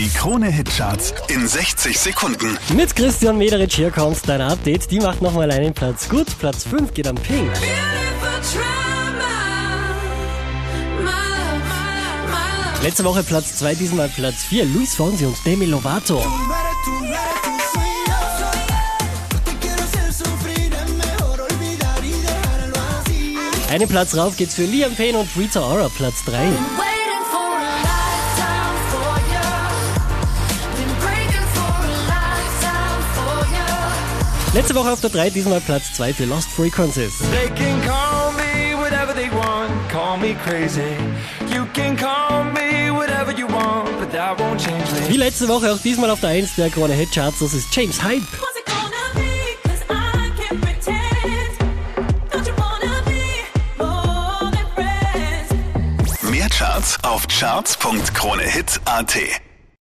Die Krone-Hitcharts in 60 Sekunden. Mit Christian Mederich hier kommt dein Update. Die macht nochmal einen Platz gut. Platz 5 geht an Pink. Letzte Woche Platz 2, diesmal Platz 4. Luis Fonsi und Demi Lovato. Einen Platz rauf geht's für Liam Payne und Rita Ora, Platz 3. Letzte Woche auf der 3, diesmal Platz 2 für Lost Frequencies. They can call me whatever they want, call me crazy. You can call me whatever you want, but that won't change me. Wie letzte Woche auch diesmal auf der 1 der Krone Hit Charts, das ist James Hype. Mehr Charts auf charts.kronehit.at.